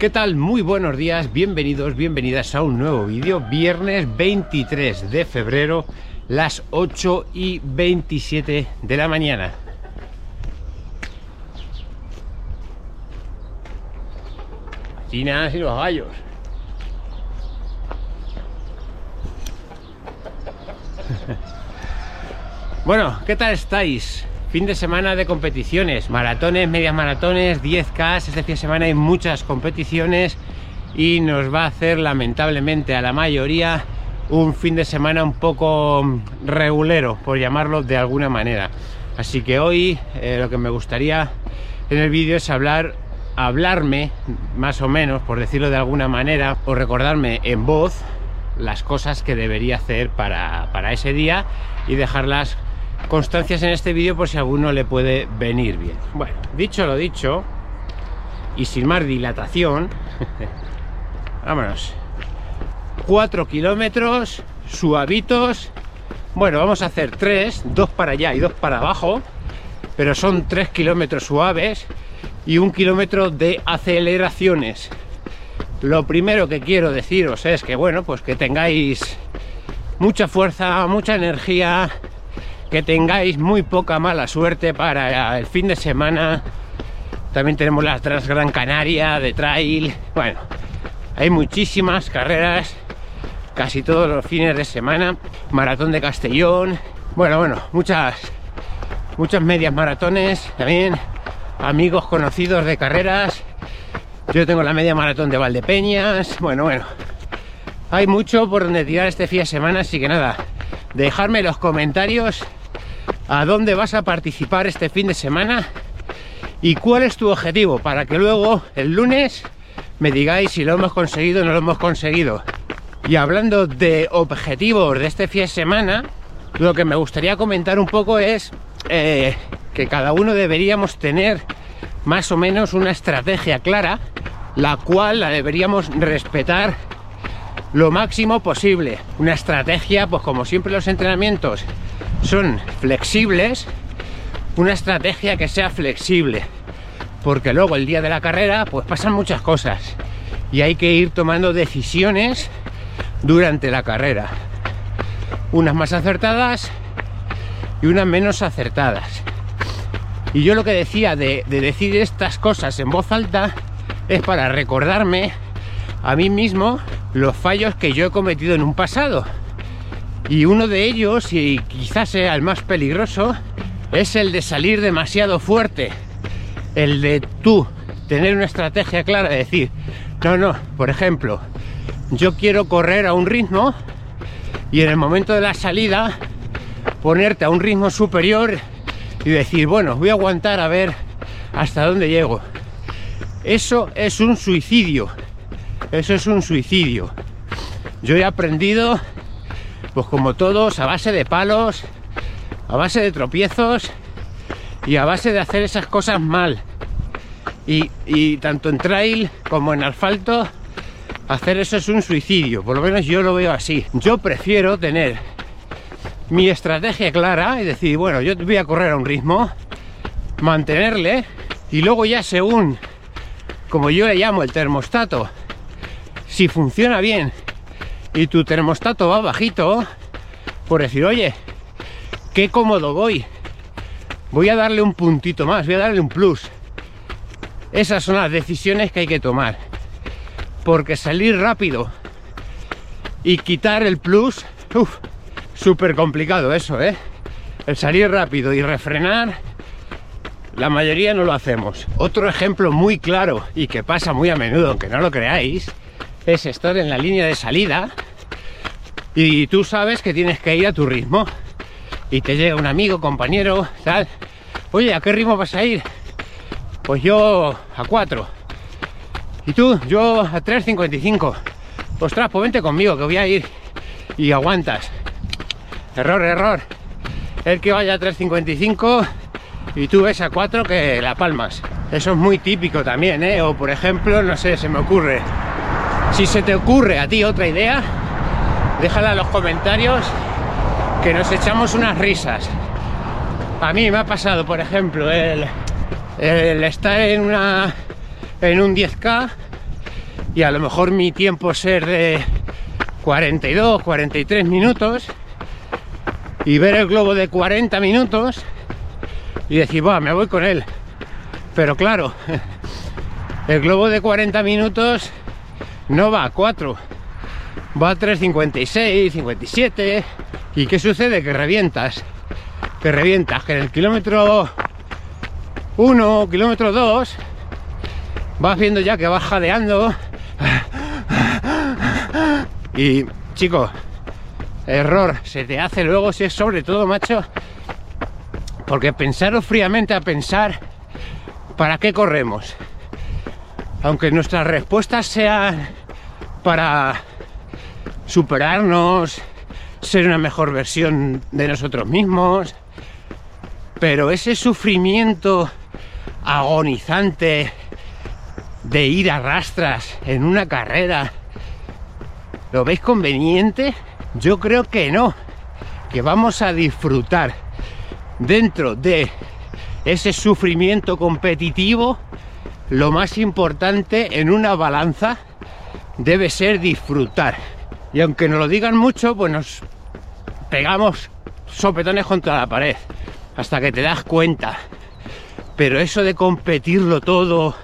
¿Qué tal? Muy buenos días, bienvenidos, bienvenidas a un nuevo vídeo. Viernes 23 de febrero, las 8 y 27 de la mañana. Chinas y los gallos. Bueno, ¿qué tal estáis? Fin de semana de competiciones, maratones, medias maratones, 10K, este fin de semana hay muchas competiciones y nos va a hacer lamentablemente a la mayoría un fin de semana un poco regulero, por llamarlo de alguna manera. Así que hoy eh, lo que me gustaría en el vídeo es hablar, hablarme, más o menos, por decirlo de alguna manera, o recordarme en voz las cosas que debería hacer para, para ese día y dejarlas constancias en este vídeo por si a alguno le puede venir bien. Bueno, dicho lo dicho, y sin más dilatación, vámonos. 4 kilómetros, suavitos. Bueno, vamos a hacer tres, dos para allá y dos para abajo, pero son 3 kilómetros suaves y un kilómetro de aceleraciones. Lo primero que quiero deciros es que, bueno, pues que tengáis mucha fuerza, mucha energía, que tengáis muy poca mala suerte para el fin de semana. También tenemos las Trans Gran Canaria de trail. Bueno, hay muchísimas carreras, casi todos los fines de semana. Maratón de Castellón. Bueno, bueno, muchas, muchas medias maratones también. Amigos conocidos de carreras. Yo tengo la media maratón de Valdepeñas. Bueno, bueno. Hay mucho por donde tirar este fin de semana, así que nada, dejadme los comentarios a dónde vas a participar este fin de semana y cuál es tu objetivo para que luego el lunes me digáis si lo hemos conseguido o no lo hemos conseguido. Y hablando de objetivos de este fin de semana, lo que me gustaría comentar un poco es eh, que cada uno deberíamos tener más o menos una estrategia clara, la cual la deberíamos respetar lo máximo posible. Una estrategia, pues como siempre los entrenamientos son flexibles, una estrategia que sea flexible, porque luego el día de la carrera pues pasan muchas cosas y hay que ir tomando decisiones durante la carrera, unas más acertadas y unas menos acertadas. Y yo lo que decía de, de decir estas cosas en voz alta es para recordarme a mí mismo los fallos que yo he cometido en un pasado y uno de ellos, y quizás sea el más peligroso, es el de salir demasiado fuerte. El de tú tener una estrategia clara de decir, no, no, por ejemplo, yo quiero correr a un ritmo y en el momento de la salida ponerte a un ritmo superior y decir, bueno, voy a aguantar a ver hasta dónde llego. Eso es un suicidio. Eso es un suicidio. Yo he aprendido pues como todos, a base de palos, a base de tropiezos y a base de hacer esas cosas mal. Y, tanto en trail como en asfalto, hacer eso es un suicidio, por lo menos yo lo veo así. Yo prefiero tener mi estrategia clara y decir, bueno, yo voy a correr a un ritmo, mantenerle y luego ya según, como yo le llamo el termostato, si funciona bien y tu termostato va bajito, por decir, oye, qué cómodo voy, voy a darle un puntito más, voy a darle un plus. Esas son las decisiones que hay que tomar. Porque salir rápido y quitar el plus, uff, súper complicado eso, ¿eh? El salir rápido y refrenar, la mayoría no lo hacemos. Otro ejemplo muy claro y que pasa muy a menudo, aunque no lo creáis, es estar en la línea de salida y tú sabes que tienes que ir a tu ritmo. Y te llega un amigo, compañero, tal, oye, ¿a qué ritmo vas a ir? Pues yo a 4 y tú, yo a 3.55 ostras, pues vente conmigo que voy a ir. Y aguantas. Error, error. El que vaya a 3.55 y tú ves a 4 que la palmas. Eso es muy típico también, ¿eh? o por ejemplo, no sé, se me ocurre si se te ocurre a ti otra idea, déjala en los comentarios que nos echamos unas risas. A mí me ha pasado, por ejemplo, el, estar en, una, en un 10K y a lo mejor mi tiempo ser de 42, 43 minutos y ver el globo de 40 minutos y decir, va, me voy con él. Pero claro, el globo de 40 minutos no va a 4, va a 3.56, 57. ¿Y qué sucede? Que revientas. Que revientas, que en el kilómetro 1, kilómetro 2, vas viendo ya que vas jadeando. Y chicos, error se te hace luego si es sobre todo, macho, porque pensaros fríamente a pensar para qué corremos. Aunque nuestras respuestas sean para superarnos, ser una mejor versión de nosotros mismos, pero ese sufrimiento agonizante de ir a rastras en una carrera, ¿lo veis conveniente? Yo creo que no, que vamos a disfrutar dentro de ese sufrimiento competitivo, lo más importante en una balanza debe ser disfrutar. Y aunque nos lo digan mucho, pues nos pegamos sopetones contra la pared hasta que te das cuenta. Pero eso de competirlo todo,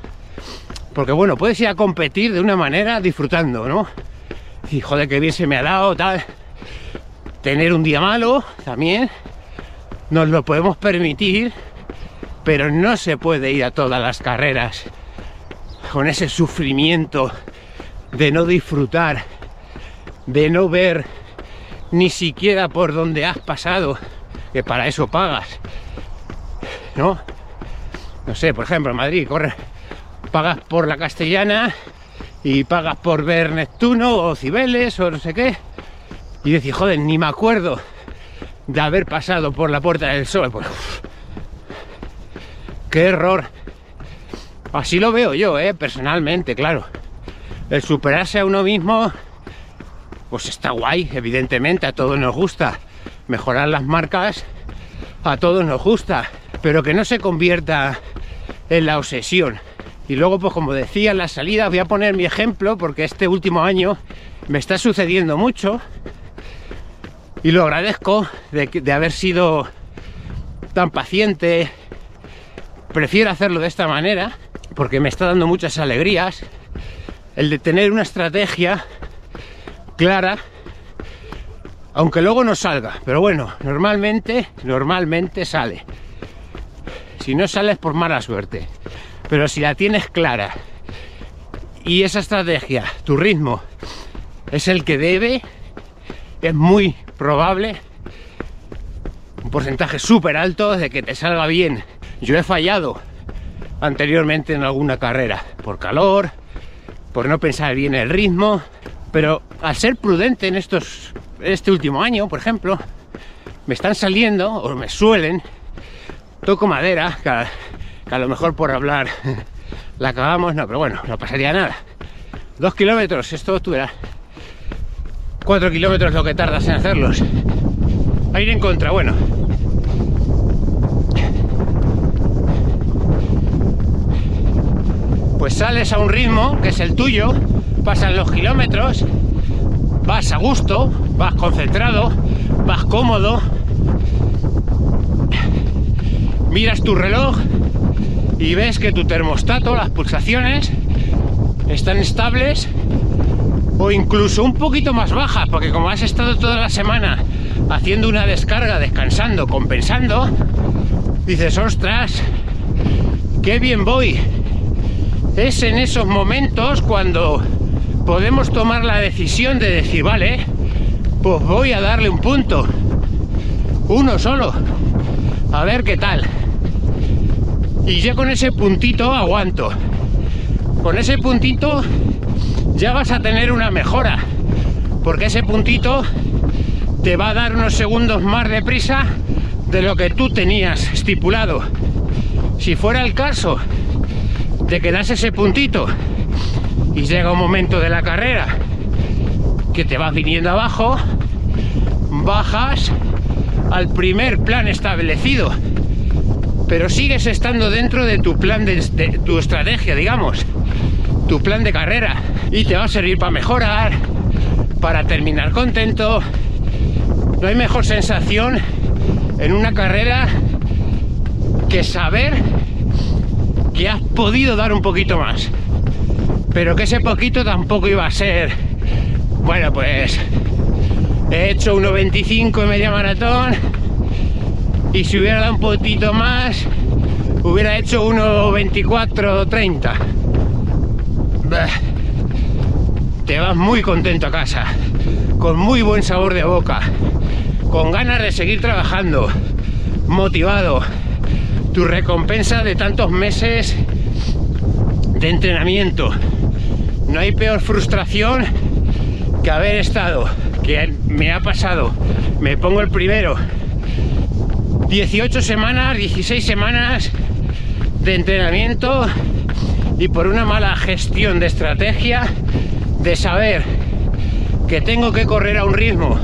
porque bueno, puedes ir a competir de una manera disfrutando, ¿no? Y joder, que bien se me ha dado, tal. Tener un día malo también, nos lo podemos permitir, pero no se puede ir a todas las carreras con ese sufrimiento de no disfrutar, de no ver ni siquiera por donde has pasado, que para eso pagas, ¿no? No sé, por ejemplo, en Madrid, corre, pagas por la castellana y pagas por ver Neptuno o Cibeles o no sé qué, y decís, joder, ni me acuerdo de haber pasado por la Puerta del Sol. Pues, ¡Qué error! Así lo veo yo, ¿eh? personalmente, claro. El superarse a uno mismo, pues está guay, evidentemente, a todos nos gusta. Mejorar las marcas, a todos nos gusta, pero que no se convierta en la obsesión. Y luego, pues como decía en la salida, voy a poner mi ejemplo, porque este último año me está sucediendo mucho y lo agradezco de, haber sido tan paciente. Prefiero hacerlo de esta manera porque me está dando muchas alegrías. El de tener una estrategia clara, aunque luego no salga. Pero bueno, normalmente, normalmente sale. Si no sale por mala suerte. Pero si la tienes clara y esa estrategia, tu ritmo, es el que debe, es muy probable, un porcentaje súper alto de que te salga bien. Yo he fallado anteriormente en alguna carrera, por calor, por no pensar bien el ritmo, pero al ser prudente en estos, este último año, por ejemplo, me están saliendo, o me suelen, toco madera, que a, lo mejor por hablar la acabamos, no, pero bueno, no pasaría nada. Dos kilómetros, esto tú. 4 kilómetros lo que tardas en hacerlos. Aire en contra, bueno. Pues sales a un ritmo que es el tuyo, pasan los kilómetros, vas a gusto, vas concentrado, vas cómodo, miras tu reloj y ves que tu termostato, las pulsaciones, están estables o incluso un poquito más baja, porque como has estado toda la semana haciendo una descarga, descansando, compensando, dices, ostras, qué bien voy. Es en esos momentos cuando podemos tomar la decisión de decir, vale, pues voy a darle un punto, uno solo, a ver qué tal. Y ya con ese puntito aguanto. Con ese puntito ya vas a tener una mejora, porque ese puntito te va a dar unos segundos más de prisa de lo que tú tenías estipulado. Si fuera el caso de que das ese puntito y llega un momento de la carrera que te vas viniendo abajo, bajas al primer plan establecido, pero sigues estando dentro de tu plan de tu estrategia, digamos tu plan de carrera y te va a servir para mejorar, para terminar contento. No hay mejor sensación en una carrera que saber que has podido dar un poquito más. Pero que ese poquito tampoco iba a ser, bueno, pues he hecho 1.25 en media maratón y si hubiera dado un poquito más, hubiera hecho 1.24 30. Te vas muy contento a casa, con muy buen sabor de boca, con ganas de seguir trabajando, motivado. Tu recompensa de tantos meses de entrenamiento. No hay peor frustración que haber estado, que me ha pasado. Me pongo el primero. 18 semanas, 16 semanas de entrenamiento y por una mala gestión de estrategia de saber que tengo que correr a un ritmo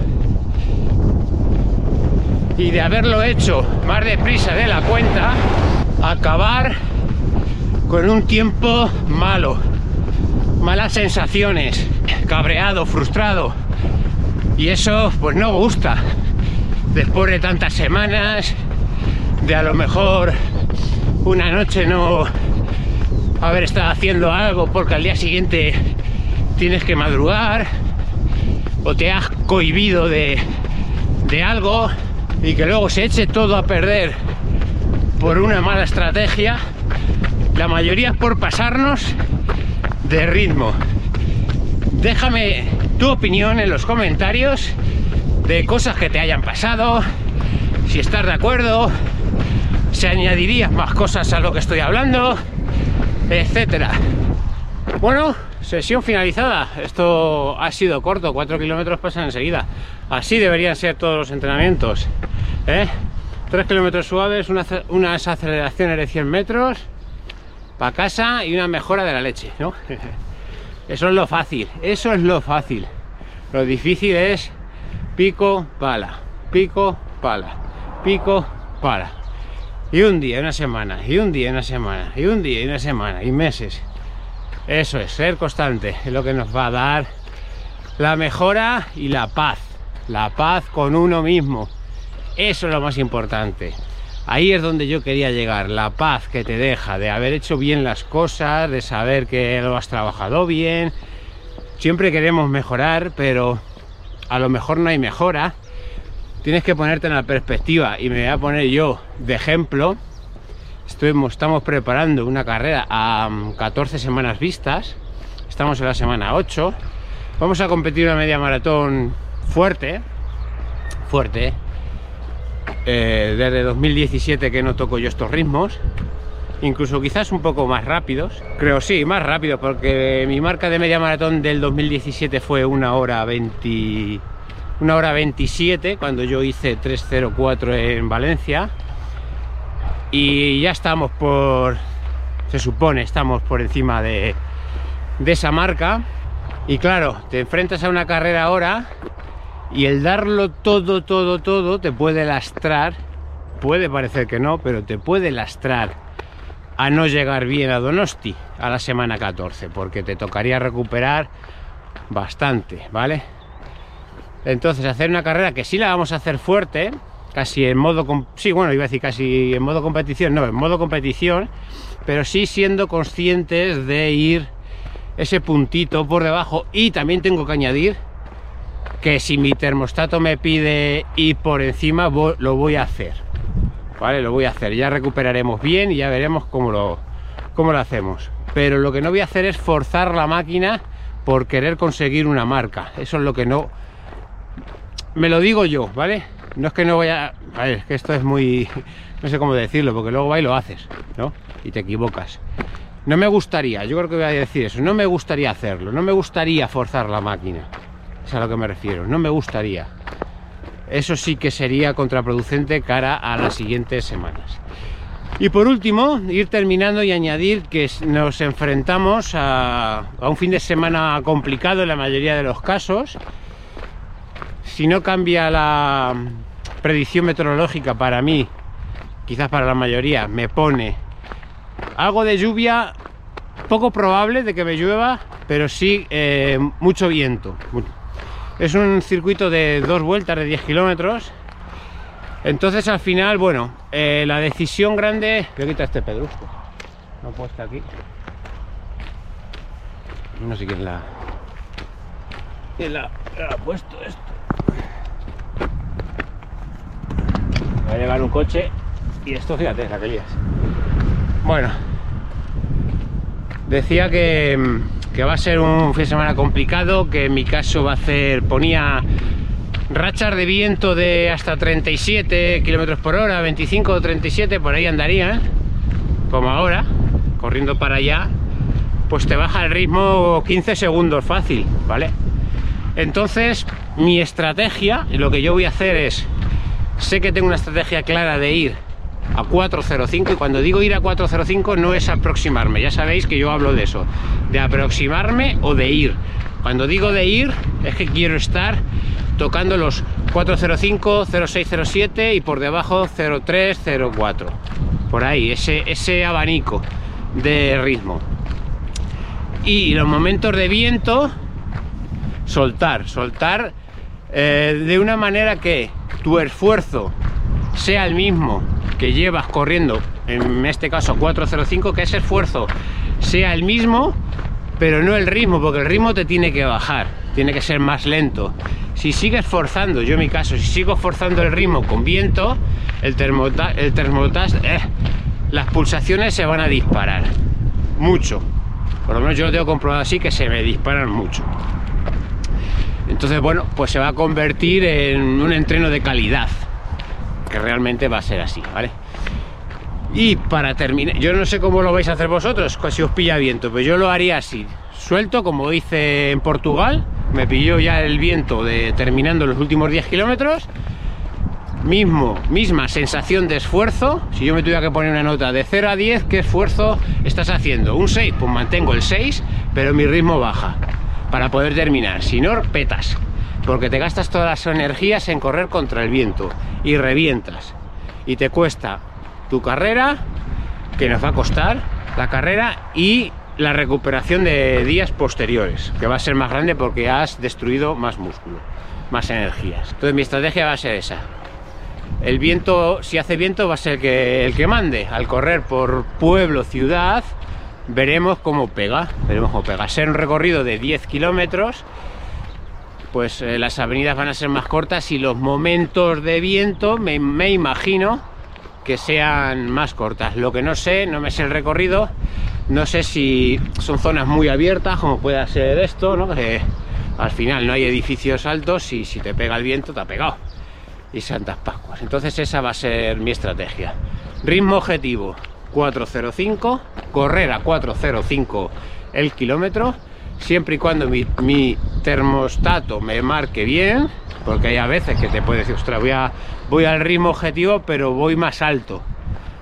y de haberlo hecho más deprisa de la cuenta, acabar con un tiempo malo, malas sensaciones, cabreado, frustrado. Y eso pues no gusta. Después de tantas semanas, de a lo mejor una noche no haber estado haciendo algo porque al día siguiente tienes que madrugar o te has cohibido de, de algo y que luego se eche todo a perder por una mala estrategia, la mayoría es por pasarnos de ritmo. Déjame tu opinión en los comentarios de cosas que te hayan pasado, si estás de acuerdo, si añadirías más cosas a lo que estoy hablando, etcétera. Bueno, sesión finalizada. Esto ha sido corto, 4 kilómetros pasan enseguida. Así deberían ser todos los entrenamientos. ¿Eh? 3 kilómetros suaves, una, unas aceleraciones de 100 metros para casa y una mejora de la leche, ¿no? Eso es lo fácil, eso es lo fácil. Lo difícil es pico, pala, pico, pala, pico, pala. Y un día, una semana, y un día, una semana, y un día, una semana, y meses. Eso es, ser constante, es lo que nos va a dar la mejora y la paz. La paz con uno mismo. Eso es lo más importante. Ahí es donde yo quería llegar, la paz que te deja de haber hecho bien las cosas, de saber que lo has trabajado bien. Siempre queremos mejorar, pero a lo mejor no hay mejora. Tienes que ponerte en la perspectiva y me voy a poner yo de ejemplo. estamos preparando una carrera a 14 semanas vistas. Estamos en la semana 8. Vamos a competir una media maratón fuerte, fuerte, eh, desde 2017 que no toco yo estos ritmos incluso quizás un poco más rápidos creo sí, más rápido porque mi marca de media maratón del 2017 fue una hora 20 una hora 27 cuando yo hice 304 en Valencia. Y ya estamos por se supone estamos por encima de, de esa marca. Y claro, te enfrentas a una carrera ahora y el darlo todo, todo, todo te puede lastrar, puede parecer que no, pero te puede lastrar a no llegar bien a Donosti a la semana 14, porque te tocaría recuperar bastante, ¿vale? Entonces hacer una carrera que sí la vamos a hacer fuerte, casi en modo, sí, bueno, iba a decir casi en modo competición, no, en modo competición, pero sí siendo conscientes de ir ese puntito por debajo y también tengo que añadir que si mi termostato me pide ir por encima, lo voy a hacer. Vale, lo voy a hacer. Ya recuperaremos bien y ya veremos cómo lo, cómo lo hacemos. Pero lo que no voy a hacer es forzar la máquina por querer conseguir una marca. Eso es lo que no... Me lo digo yo, ¿vale? No es que no voy a... es que esto es muy... No sé cómo decirlo, porque luego va y lo haces, ¿no? Y te equivocas. No me gustaría, yo creo que voy a decir eso, no me gustaría hacerlo, no me gustaría forzar la máquina a lo que me refiero. No me gustaría. Eso sí que sería contraproducente cara a las siguientes semanas. Y por último, ir terminando y añadir que nos enfrentamos a, un fin de semana complicado en la mayoría de los casos. Si no cambia la predicción meteorológica para mí, quizás para la mayoría, me pone algo de lluvia poco probable de que me llueva, pero sí eh, mucho viento. Es un circuito de dos vueltas de 10 kilómetros. Entonces al final, bueno, eh, la decisión grande... Voy a quitar este pedrusco. No he puesto aquí. No sé quién la... ¿Quién la, ha puesto esto? Voy a llevar un coche y esto, fíjate, la que. Bueno, decía que, que, va a ser un fin de semana complicado, que en mi caso va a hacer, ponía rachas de viento de hasta 37 kilómetros por hora, 25 o 37, por ahí andarían, como ahora, corriendo para allá, pues te baja el ritmo 15 segundos fácil, ¿vale? Entonces, mi estrategia, lo que yo voy a hacer es, sé que tengo una estrategia clara de ir a 405 y cuando digo ir a 405 no es aproximarme, ya sabéis que yo hablo de eso, de aproximarme o de ir. Cuando digo de ir es que quiero estar tocando los 405, 0607 y por debajo 0304. Por ahí, ese, ese abanico de ritmo. Y los momentos de viento, soltar, soltar eh, de una manera que tu esfuerzo sea el mismo que llevas corriendo, en este caso 405, que ese esfuerzo sea el mismo, pero no el ritmo, porque el ritmo te tiene que bajar, tiene que ser más lento. Si sigues forzando, yo en mi caso, si sigo forzando el ritmo con viento, el termotas, el eh, las pulsaciones se van a disparar mucho. Por lo menos yo lo tengo comprobado así que se me disparan mucho. Entonces, bueno, pues se va a convertir en un entreno de calidad realmente va a ser así, ¿vale? Y para terminar, yo no sé cómo lo vais a hacer vosotros, si os pilla viento, pero yo lo haría así, suelto como hice en Portugal, me pilló ya el viento de terminando los últimos 10 kilómetros, mismo, misma sensación de esfuerzo, si yo me tuviera que poner una nota de 0 a 10, ¿qué esfuerzo estás haciendo? Un 6, pues mantengo el 6, pero mi ritmo baja para poder terminar, si no, petas porque te gastas todas las energías en correr contra el viento y revientas. Y te cuesta tu carrera que nos va a costar la carrera y la recuperación de días posteriores que va a ser más grande porque has destruido más músculo más energías. Entonces mi estrategia va a ser esa. El viento si hace viento va a ser que, el que mande. Al correr por pueblo ciudad veremos cómo pega veremos cómo pega. Ser un recorrido de 10 kilómetros pues eh, las avenidas van a ser más cortas y los momentos de viento me, imagino que sean más cortas. Lo que no sé, no me sé el recorrido, no sé si son zonas muy abiertas, como pueda ser esto, ¿no? Que al final no hay edificios altos y si te pega el viento te ha pegado. Y Santas Pascuas. Entonces esa va a ser mi estrategia. Ritmo objetivo 405, correr a 405 el kilómetro siempre y cuando mi, termostato me marque bien, porque hay a veces que te puede decir, ostras, voy, voy al ritmo objetivo, pero voy más alto.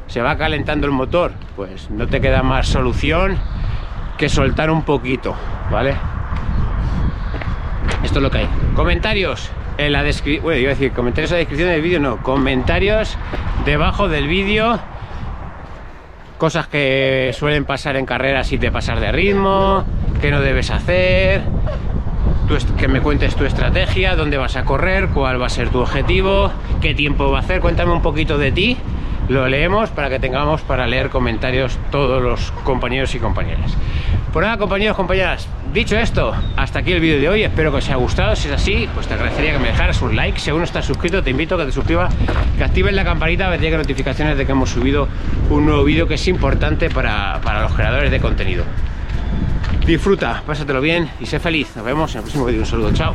Se va calentando el motor, pues no te queda más solución que soltar un poquito, ¿vale? Esto es lo que hay. Comentarios en la descripción, bueno, iba a decir comentarios en la descripción del vídeo, no, comentarios debajo del vídeo cosas que suelen pasar en carreras si te pasas de ritmo, que no debes hacer, que me cuentes tu estrategia, dónde vas a correr, cuál va a ser tu objetivo, qué tiempo va a hacer, cuéntame un poquito de ti, lo leemos para que tengamos para leer comentarios todos los compañeros y compañeras. Pues nada, compañeros, compañeras, dicho esto, hasta aquí el vídeo de hoy, espero que os haya gustado, si es así, pues te agradecería que me dejaras un like, si aún no estás suscrito, te invito a que te suscribas, que actives la campanita para que te notificaciones de que hemos subido un nuevo vídeo que es importante para, para los creadores de contenido. Disfruta, pásatelo bien y sé feliz, nos vemos en el próximo vídeo, un saludo, chao.